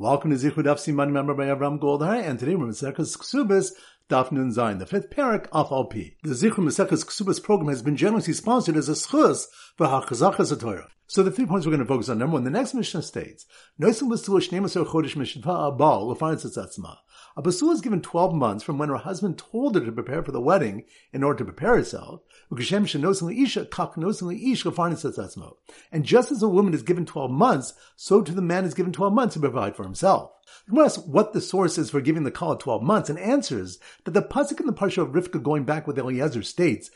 Welcome to Zichud Daf Siman, member by Avram Goldhar, and today we're in Maseches Ksubas, Daf Nun Zayin, the fifth parak of Alpi. The Zichud Maseches Ksubas program has been generously sponsored as a schus for HaChazachas Torah. So the three points we're going to focus on. Number one, the next Mishnah states, Noisim Basul Shnemasar Chodesh Mishitva Abal Lefanis Etzatzma. A Basul is given 12 months from when her husband told her to prepare for the wedding in order to prepare herself. And just as a woman is given 12 months, so to the man is given 12 months to provide for himself. The asks what the source is for giving the call 12 months and answers that the pasuk in the parsha of Rivka going back with Eliezer states,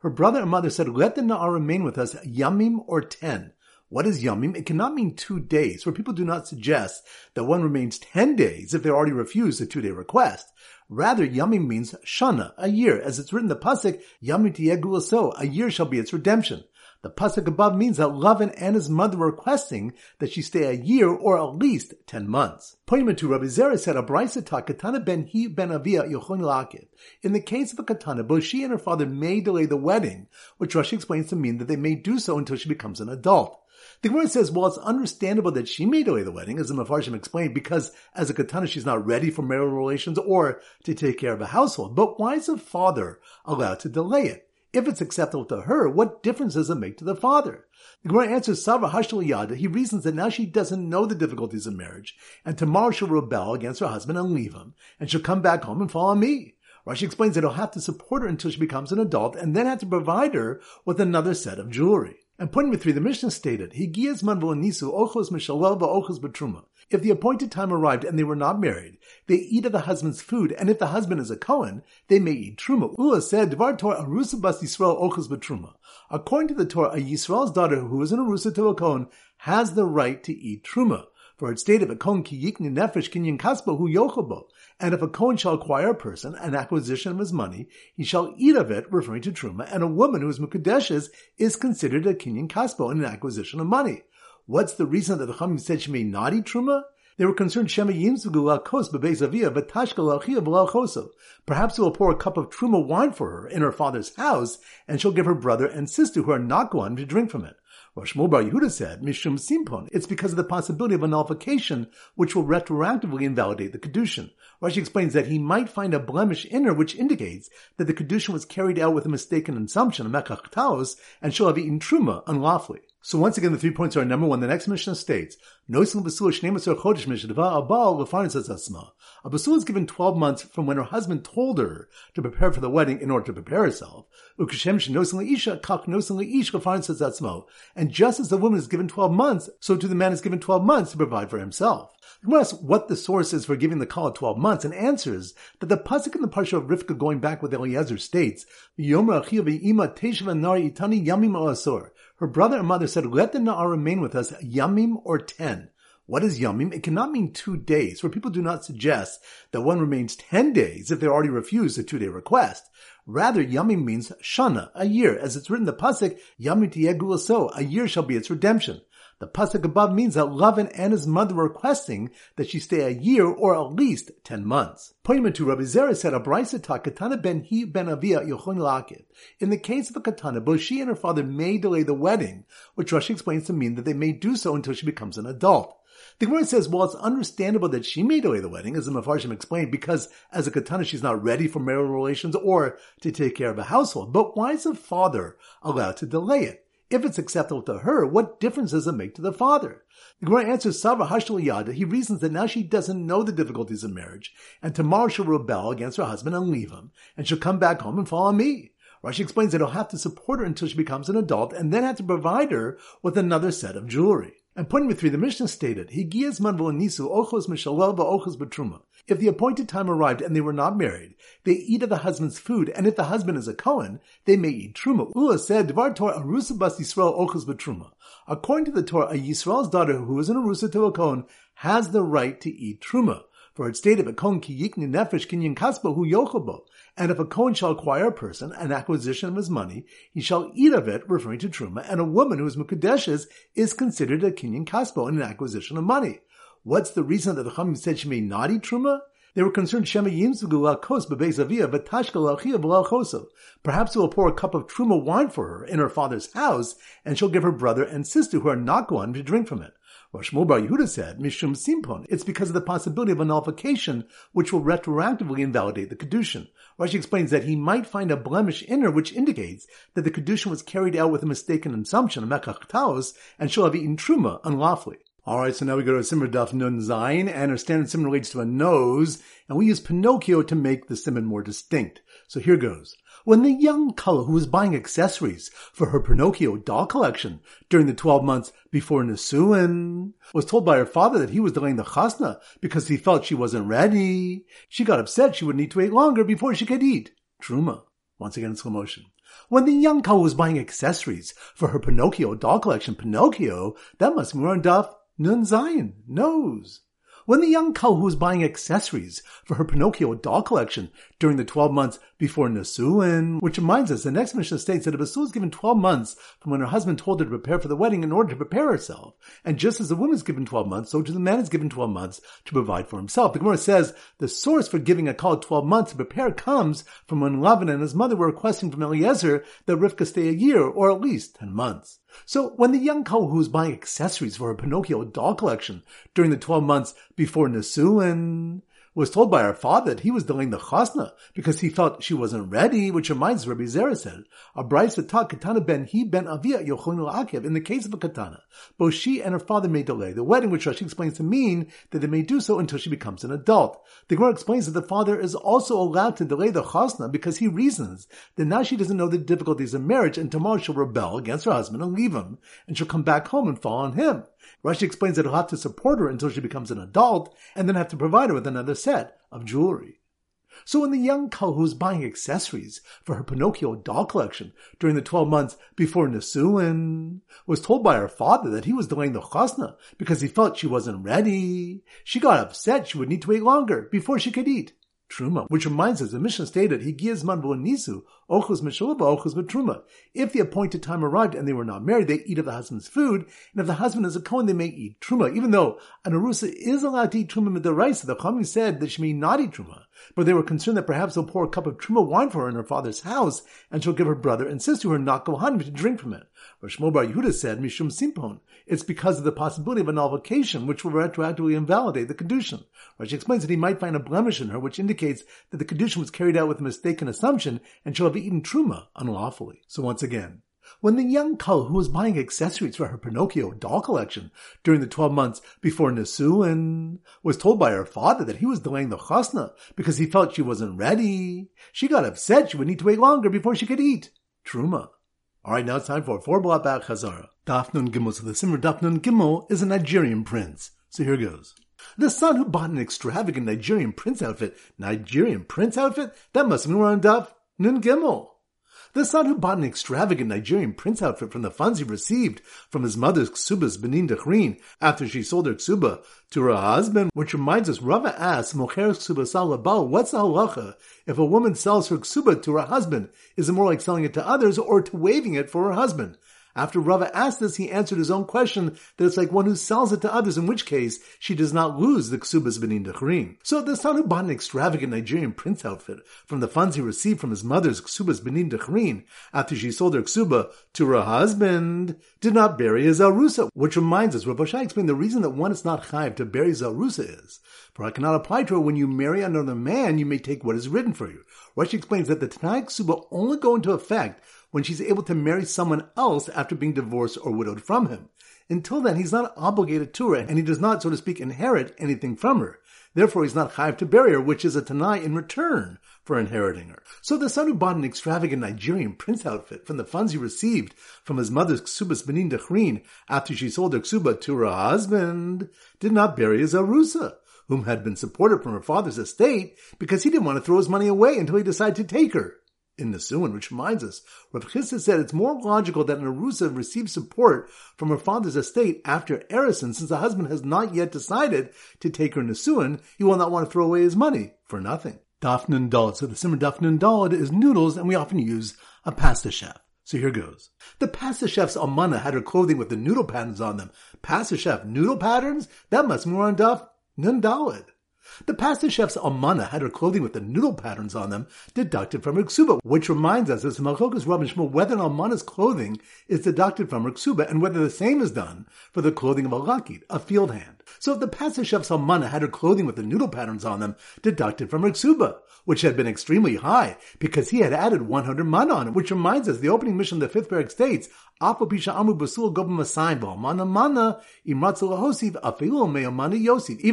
her brother and mother said, let the Na'ar remain with us yamim or ten. What is yamim? It cannot mean two days, for people do not suggest that one remains ten days if they already refused a two-day request. Rather, yamim means shana, a year, as it's written in the pasuk, yamim so, a year shall be its redemption. The pasuk above means that Lavan and his mother were requesting that she stay a year or at least ten months. Pointing to Rabbi Zera said, "A braysata katana ben he ben avia yochon lakit." In the case of a katana, both she and her father may delay the wedding, which Rashi explains to mean that they may do so until she becomes an adult. The Gemara says, well, it's understandable that she may delay the wedding, as the Mefarshim explained, because as a katana, she's not ready for marital relations or to take care of a household. But why is the father allowed to delay it? If it's acceptable to her, what difference does it make to the father? The Gemara answers Sava Hashtal Yada. He reasons that now she doesn't know the difficulties of marriage, and tomorrow she'll rebel against her husband and leave him, and she'll come back home and follow me. Rashi explains that he'll have to support her until she becomes an adult, and then have to provide her with another set of jewelry. And point number three, the Mishnah stated, Higiyaz nisu ochos mishalel ochos betruma. If the appointed time arrived and they were not married, they eat of the husband's food, and if the husband is a Kohen, they may eat truma. Ula said, Dvar Torah arusa bas Yisrael ochos betruma. According to the Torah, a Yisrael's daughter who is an arusa to a Kohen has the right to eat truma. For it stated, "A Kohen ki yikni nefesh kinyan kaspa hu yochabo." And if a Kohen shall acquire a person an acquisition of his money, he shall eat of it, referring to Truma, and a woman who is Mukadeshes is considered a Kinyan Kaspo an acquisition of money. What's the reason that the Chachamim said she may not eat Truma? They were concerned Shema Yimzugu kos bebezavia v'tashka choso. Perhaps he will pour a cup of truma wine for her in her father's house, and she'll give her brother and sister who are not going to drink from it. Rosh Bar Yehuda said, Mishum Simpon, it's because of the possibility of a nullification which will retroactively invalidate the Kedushin. Rashi explains that he might find a blemish in her which indicates that the Kedushin was carried out with a mistaken assumption, a Mekach Taos, and she'll have eaten Truma unlawfully. So once again, the three points are number one. The next Mishnah states, Noisim Basul Shnemasar Chodesh Mishnah Abal Lefanis Asma. A Basul is given 12 months from when her husband told her to prepare for the wedding in order to prepare herself. Ukashem Shnosim Isha Kach Nosim Ish Lefanis Asma. And just as the woman is given 12 months, so too the man is given 12 months to provide for himself. The asks what the source is for giving the call of 12 months and answers that the pasuk in the parsha of Rivka going back with Eliezer states, her brother and mother said, let the Na'ar remain with us yamim or ten. What is yamim? It cannot mean two days, for people do not suggest that one remains ten days if they already refused a two-day request. Rather, yamim means shana, a year, as it's written in the pasuk, yamim so, a year shall be its redemption. The pasuk above means that Lavan and his mother were requesting that she stay a year or at least ten months. Pointing to Rabbi Zera said, "A braysata katana ben he ben avia yochon lakit." In the case of a katana, both she and her father may delay the wedding, which Rashi explains to mean that they may do so until she becomes an adult. The Gemara says, well, it's understandable that she may delay the wedding, as the Mefarshim explained, because as a katana, she's not ready for marital relations or to take care of a household. But why is the father allowed to delay it? If it's acceptable to her, what difference does it make to the father? The Gemara answers Sava Yada. He reasons that now she doesn't know the difficulties of marriage, and tomorrow she'll rebel against her husband and leave him, and she'll come back home and follow me. Rashi explains that he'll have to support her until she becomes an adult, and then have to provide her with another set of jewelry. And point number three, the Mishnah stated, Higiyaz man nisu ochos mishalel ochos betruma. If the appointed time arrived and they were not married, they eat of the husband's food, and if the husband is a Kohen, they may eat truma. Ula said, Dvar Torah arusa bas Yisrael ochos betruma. According to the Torah, a Yisrael's daughter who is an arusa to a Kohen has the right to eat truma. For it stated, "A Kohen ki yikni nefesh kinyan kaspa hu yochabo." And if a Kohen shall acquire a person an acquisition of his money, he shall eat of it, referring to truma. And a woman who is mukadeshes is considered a kinyan kaspo in an acquisition of money. What's the reason that the Chachamim said she may not eat truma? They were concerned Shema Yimzugu kos bebeis avia v'tashkel achia v'lachosov. Perhaps he will pour a cup of truma wine for her in her father's house, and she'll give her brother and sister who are not going to drink from it. Rosh Bar Yehuda said, Mishum Simpon, it's because of the possibility of a nullification which will retroactively invalidate the Kedushin. Rashi explains that he might find a blemish in her which indicates that the Kedushin was carried out with a mistaken assumption, of Mekach and she'll have eaten Truma unlawfully. Alright, so now we go to Simmer Daf Nun Zayin, and our standard Simmer relates to a nose, and we use Pinocchio to make the Simon more distinct. So here goes. When the young Kala who was buying accessories for her Pinocchio doll collection during the 12 months before Nisuin was told by her father that he was delaying the chasna because he felt she wasn't ready, she got upset she would need to wait longer before she could eat. Truma. Once again in slow motion. When the young Kala was buying accessories for her Pinocchio doll collection, Pinocchio, that must be on Daf Nun Zayin, nose. When the young who was buying accessories for her Pinocchio doll collection during the 12 months before Nisuin, which reminds us, the next Mishnah states that a Basul is given 12 months from when her husband told her to prepare for the wedding in order to prepare herself. And just as the woman is given 12 months, so too the man is given 12 months to provide for himself. The Gemara says the source for giving a call 12 months to prepare comes from when Lavan and his mother were requesting from Eliezer that Rivka stay a year or at least 10 months. So when the young couple who was buying accessories for her Pinocchio doll collection during the 12 months before Nisuin, was told by her father that he was delaying the chasna because he felt she wasn't ready, which reminds Rabbi Zera said, a brisa taught katana ben he ben avia yochonu akev. In the case of a katana, both she and her father may delay the wedding, which Rashi explains to mean that they may do so until she becomes an adult. The Gemara explains that the father is also allowed to delay the chasna because he reasons that now she doesn't know the difficulties of marriage and tomorrow she'll rebel against her husband and leave him, and she'll come back home and fall on him. Rashi explains that he'll have to support her until she becomes an adult and then have to provide her with another set of jewelry. So when the young Kal who was buying accessories for her Pinocchio doll collection during the 12 months before Nisuin was told by her father that he was delaying the chasna because he felt she wasn't ready, she got upset she would need to wait longer before she could eat truma, which reminds us the Mishnah stated, "Higias man nisu ochus mishalaba ochus truma." If the appointed time arrived and they were not married, they eat of the husband's food, and if the husband is a kohen, they may eat truma. Even though an arusa is allowed to eat truma midaraisa, the rice, the Chachamim said that she may not eat truma, but they were concerned that perhaps they'll pour a cup of truma wine for her in her father's house, and she'll give her brother and sister who are not kohanim to drink from it. Rosh Bar Yehuda said, Mishum Simpon. It's because of the possibility of a nullification which will retroactively invalidate the Kedushin. Rashi explains that he might find a blemish in her which indicates that the Kedushin was carried out with a mistaken assumption and she'll have eaten Truma unlawfully. So once again, when the young Kal who was buying accessories for her Pinocchio doll collection during the 12 months before Nisuin was told by her father that he was delaying the chasna because he felt she wasn't ready, she got upset she would need to wait longer before she could eat. Truma. Alright, now it's time for four block back Chazara. Dafnun Gimel. So the Simmer Dafnun Gimel is a Nigerian prince. So here goes. The son who bought an extravagant Nigerian prince outfit, Nigerian prince outfit? That must have been on Daf Nun Gimel. The son who bought an extravagant Nigerian prince outfit from the funds he received from his mother's ksuba's Benin Dechrin after she sold her ksuba to her husband, which reminds us, Rava asks, Mocher ksuba salabal, what's the halacha if a woman sells her ksuba to her husband? Is it more like selling it to others or to waving it for her husband? After Rava asked this, he answered his own question that it's like one who sells it to others, in which case she does not lose the ksubas benin dechrim. So the son who bought an extravagant Nigerian prince outfit from the funds he received from his mother's ksubas benin dechrim after she sold her ksuba to her husband did not bury his arusa, which reminds us, Rabbi Shai explained the reason that one is not chayiv to bury his arusa is, for I cannot apply to her when you marry another man, you may take what is written for you. Rashi explains that the Tanai ksuba only go into effect when she's able to marry someone else after being divorced or widowed from him. Until then, he's not obligated to her, and he does not, so to speak, inherit anything from her. Therefore, he's not chayiv to bury her, which is a tanai in return for inheriting her. So the son who bought an extravagant Nigerian prince outfit from the funds he received from his mother's ksubas benin dechrin after she sold her ksuba to her husband did not bury his arusa, whom had been supported from her father's estate because he didn't want to throw his money away until he decided to take her in the Suin, which reminds us, Rav Chisda said it's more logical that an Arusa receives support from her father's estate after Erison, since the husband has not yet decided to take her in the Suin, he will not want to throw away his money for nothing. Dafnun Dalad. So the simmer Dafnun Dalad is noodles, and we often use a pasta chef. So here goes. The pasta chef's almana had her clothing with the noodle patterns on them. Pasta chef noodle patterns? That must be more on Daf Dalad. The pasta chef's almana had her clothing with the noodle patterns on them deducted from her ksuba, which reminds us, as Malchokas Rav and Shmuel, whether an almana's clothing is deducted from her ksuba and whether the same is done for the clothing of a lakid, a field hand. So if the pasta chef's Salmana had her clothing with the noodle patterns on them deducted from her ksuba, which had been extremely high because he had added 100 mana on it, which reminds us the opening mission of the fifth parak states. Even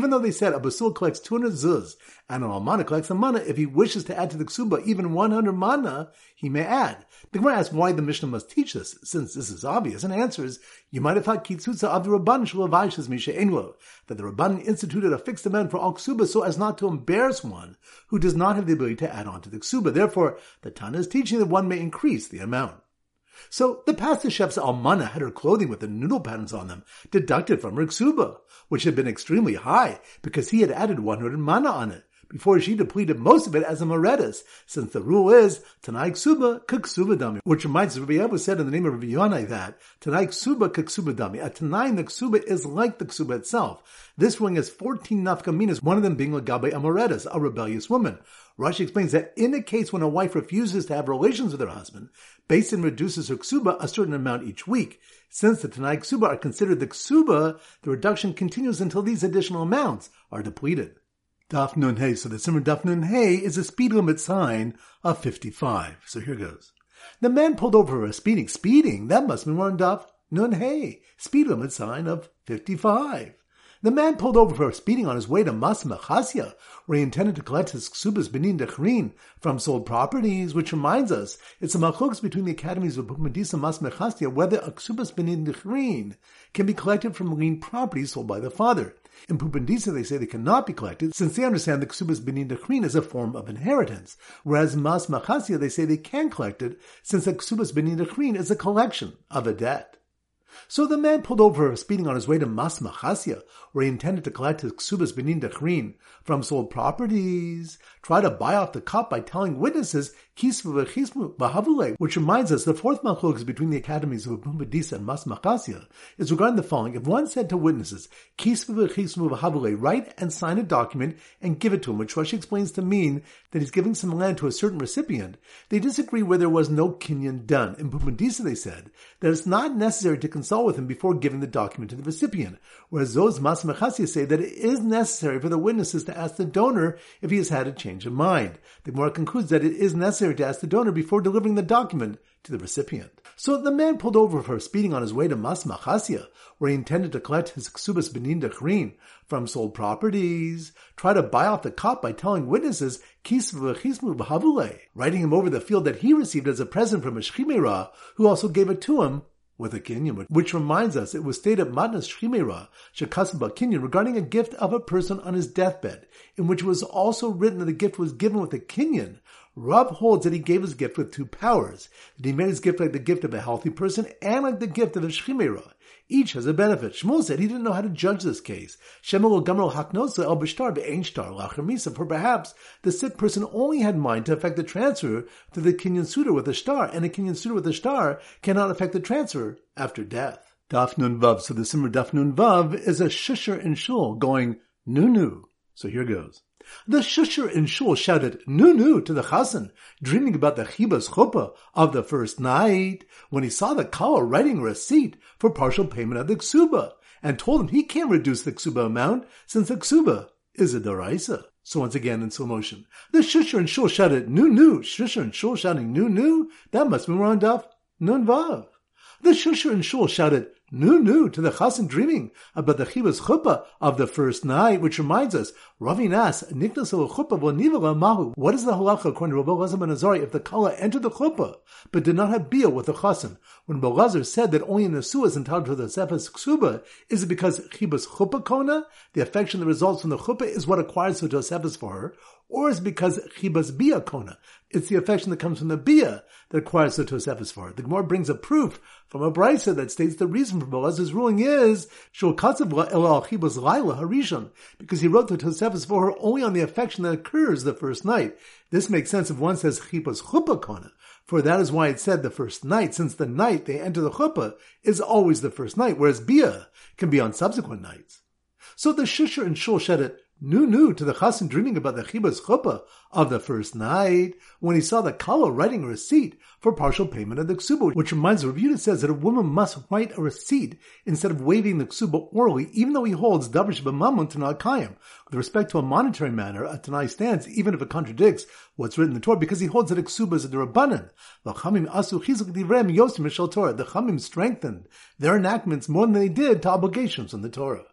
though they said a Basul collects 200 zuz and an Almana collects a mana, if he wishes to add to the Ksuba even 100 mana, he may add. The Gemara asks why the Mishnah must teach this, since this is obvious, and answers, you might have thought the Rabban Shalavashas Misha Enlo, that the Rabban instituted a fixed amount for all Ksuba so as not to embarrass one who does not have the ability to add on to the Ksuba. Therefore, the Tana is teaching that one may increase the amount. So the pasta chef's almana had her clothing with the noodle patterns on them deducted from her ksuba, which had been extremely high because he had added 100 mana on it before she depleted most of it as a moretis, since the rule is Tanai Ksuba Kuksuba Dami, which reminds Rabbi Abba said in the name of Rabbi Yonai that Tanai Ksuba Kuksuba Dami. A Tanai the Ksuba is like the Ksuba itself. This ring has 14 nafkaminas, one of them being Lagabe Amoretas, a rebellious woman. Rashi explains that in a case when a wife refuses to have relations with her husband, Basin reduces her ksuba a certain amount each week. Since the Tanai ksuba are considered the ksuba, the reduction continues until these additional amounts are depleted. Daf Nun Hey. So the Simmer Daf Nun Hey is a speed limit sign of 55. So here goes. The man pulled over for speeding. Speeding? That must mean we're Daf Nun Hey. Speed limit sign of 55. The man pulled over for speeding on his way to Mas Machasya, where he intended to collect his ksubas benin dechrin from sold properties, which reminds us it's a machloks between the academies of Pumbedisa and Mas Machasya whether a ksubas benin dechrin can be collected from marine properties sold by the father. In Pumbedisa, they say they cannot be collected since they understand the ksubas benin dechrin is a form of inheritance, whereas Mas Machasya, they say they can collect it since the ksubas benin dechrin is a collection of a debt. So the man pulled over speeding on his way to Mas Machasya, where he intended to collect his ksubas benin dechrin from sold properties, try to buy off the cop by telling witnesses kisvu which reminds us the fourth machlok between the academies of Pumbedisa and Mas Machasya is regarding the following. If one said to witnesses, kisvu v'chismu b'havule, write and sign a document and give it to him, which Rashi explains to mean that he's giving some land to a certain recipient, they disagree where there was no kinyan done. In Pumbedisa they said that it's not necessary to consult with him before giving the document to the recipient, whereas those Mas Machasya say that it is necessary for the witnesses to ask the donor if he has had a change of mind. The Gemara concludes that it is necessary to ask the donor before delivering the document to the recipient. So the man pulled over for speeding on his way to Mas Machasya, where he intended to collect his ksubas benin dechrin from sold properties, try to buy off the cop by telling witnesses kisvu v'chismu b'havule, writing him over the field that he received as a present from a shchimera, who also gave it to him with a kinyan, which reminds us it was stated Matnas Shchimera Shekasaba kinyan regarding a gift of a person on his deathbed, in which it was also written that the gift was given with a kinyan. Rav holds that he gave his gift with two powers, that he made his gift like the gift of a healthy person and like the gift of a Shchimera. Each has a benefit. Shmuel said he didn't know how to judge this case. For perhaps the sick person only had mind to affect the transfer to the kinyan suitor with a star, and a kinyan suitor with a star cannot affect the transfer after death. Daf Nun Vav. So the Simmer Daf Nun Vav is a shusher in shul going nu nu. So here goes. The shusher in shul shouted nu nu to the chassan, dreaming about the chibas chuppah of the first night, when he saw the kala writing a receipt for partial payment of the ksuba, and told him he can't reduce the ksuba amount since the ksuba is a daraisa. So once again in slow motion, the shusher in shul shouted nu nu. Shusher in shul shouting nu nu. That must be wrong daf nun vav. The shusher in shul shouted Nu nu to the chassan dreaming about the chibas chuppah of the first night, which reminds us, Ravi Nas, niknas chuppah mahu. What is the halacha according to Rabbi Lazar Azari if the kala entered the chuppah but did not have bia with the chassan? When Belazar said that only a nesua is entitled to the sefas ksuba, is it because chibas chuppah kona, the affection that results from the chuppah, is what acquires the Tosefis for her, or is because chibas bia kona? It's the affection that comes from the bia that acquires the Tosefis for her. The Gemara brings a proof from a brisa that states the reason for Boaz's ruling is shul katzav el chibas laila harishon because he wrote the Tosefis for her only on the affection that occurs the first night. This makes sense if one says chibas chuppah kona, for that is why it said the first night, since the night they enter the chuppah is always the first night, whereas bia can be on subsequent nights. So the shusher and shul said it new new to the chassan dreaming about the chibas chuppah of the first night when he saw the kala writing a receipt for partial payment of the ksuba, which reminds the review that says that a woman must write a receipt instead of waiving the ksuba orally, even though he holds dabrish b'mamun to kayim. With respect to a monetary matter, a tanai stands even if it contradicts what's written in the Torah because he holds that a ksuba is a Torah. The chamim strengthened their enactments more than they did to obligations in the Torah.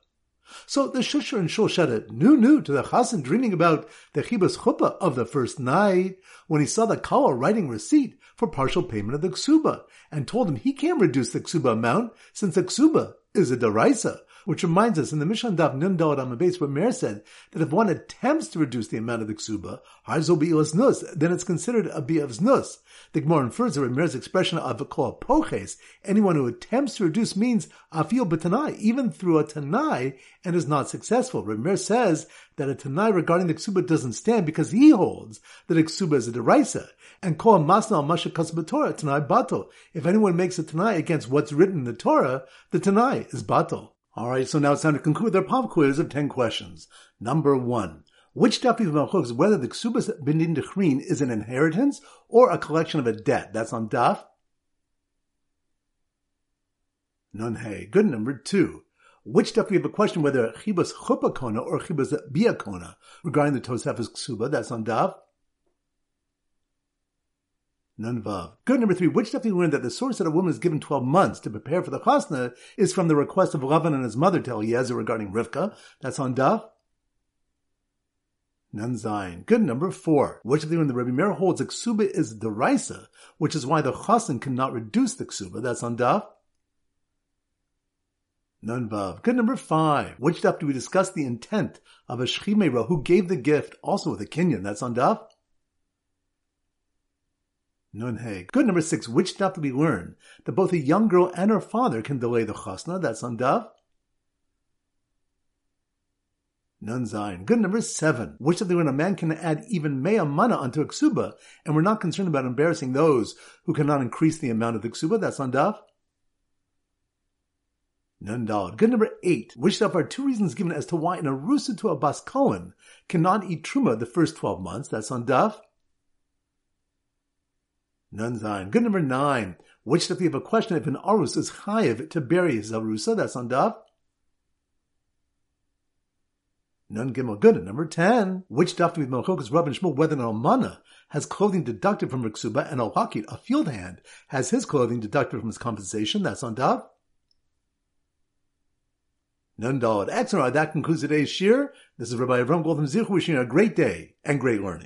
So the Shusher and Shul Shedit knew knew to the Chassan dreaming about the Chibas Chuppah of the first night when he saw the Kala writing receipt for partial payment of the Ksuba and told him he can't reduce the Ksuba amount since the Ksuba is a deraisa. Which reminds us, in the Mishnah Daf Nun Dalad Amabes, where Meir said that if one attempts to reduce the amount of the ksuba, harzo bi'ilus nus, then it's considered a bi'av's nus. The Gemara infers that Meir's expression of a kol poches, anyone who attempts to reduce means afil b'tanai, even through a tanai, and is not successful. Meir says that a tanai regarding the ksuba doesn't stand because he holds that a ksuba is a derisa, and call masna al masha kasbatorah tanai bato. If anyone makes a tanai against what's written in the Torah, the tanai is bato. Alright, so now it's time to conclude their pop quiz of 10 questions. Number one. Which daf of Malchuk is whether the Ksubas Benin Dechrin is an inheritance or a collection of a debt? That's on daf. Nun hey. Good number two. Which daf we have a question whether Chibas Chupakona or Chibas Biakona regarding the Tosefis Ksuba? That's on daf. None vav. Good number three. Which definitely learn that the source that a woman is given 12 months to prepare for the chasna is from the request of Lavan and his mother to Eliezer regarding Rivka. That's on Daf. None zayin. Good number four. Which definitely when the Rebbe Meir holds the ksuba is the raisa, which is why the chassan cannot reduce the ksuba. That's on Daf. None vav. Good number five. Which daf do we discuss the intent of a shchimera who gave the gift also with a kinyan? That's on daf. Nun hey. Good number six. Which daf do we learn that both a young girl and her father can delay the chasna? That's on daf. Nun zayin. Good number seven. Which daf we learn a man can add even mea mana onto a ksuba, and we're not concerned about embarrassing those who cannot increase the amount of the ksuba? That's on daf. Nun dalad. Good number eight. Which daf are two reasons given as to why an arusa to a bas Cohen cannot eat truma the first twelve months? That's on daf. None zayin. Good number nine. Which if we have a question if an arus is chayiv to bury his arusa, that's on daf. None gimel good. Number ten. Which daf we have is Rabban Shmuel whether an almana has clothing deducted from Riksuba and al a field hand, has his clothing deducted from his compensation. That's on daf. None dalad. Excellent. That concludes today's shir. This is Rabbi Avram Goldham Zich wishing you a great day and great learning.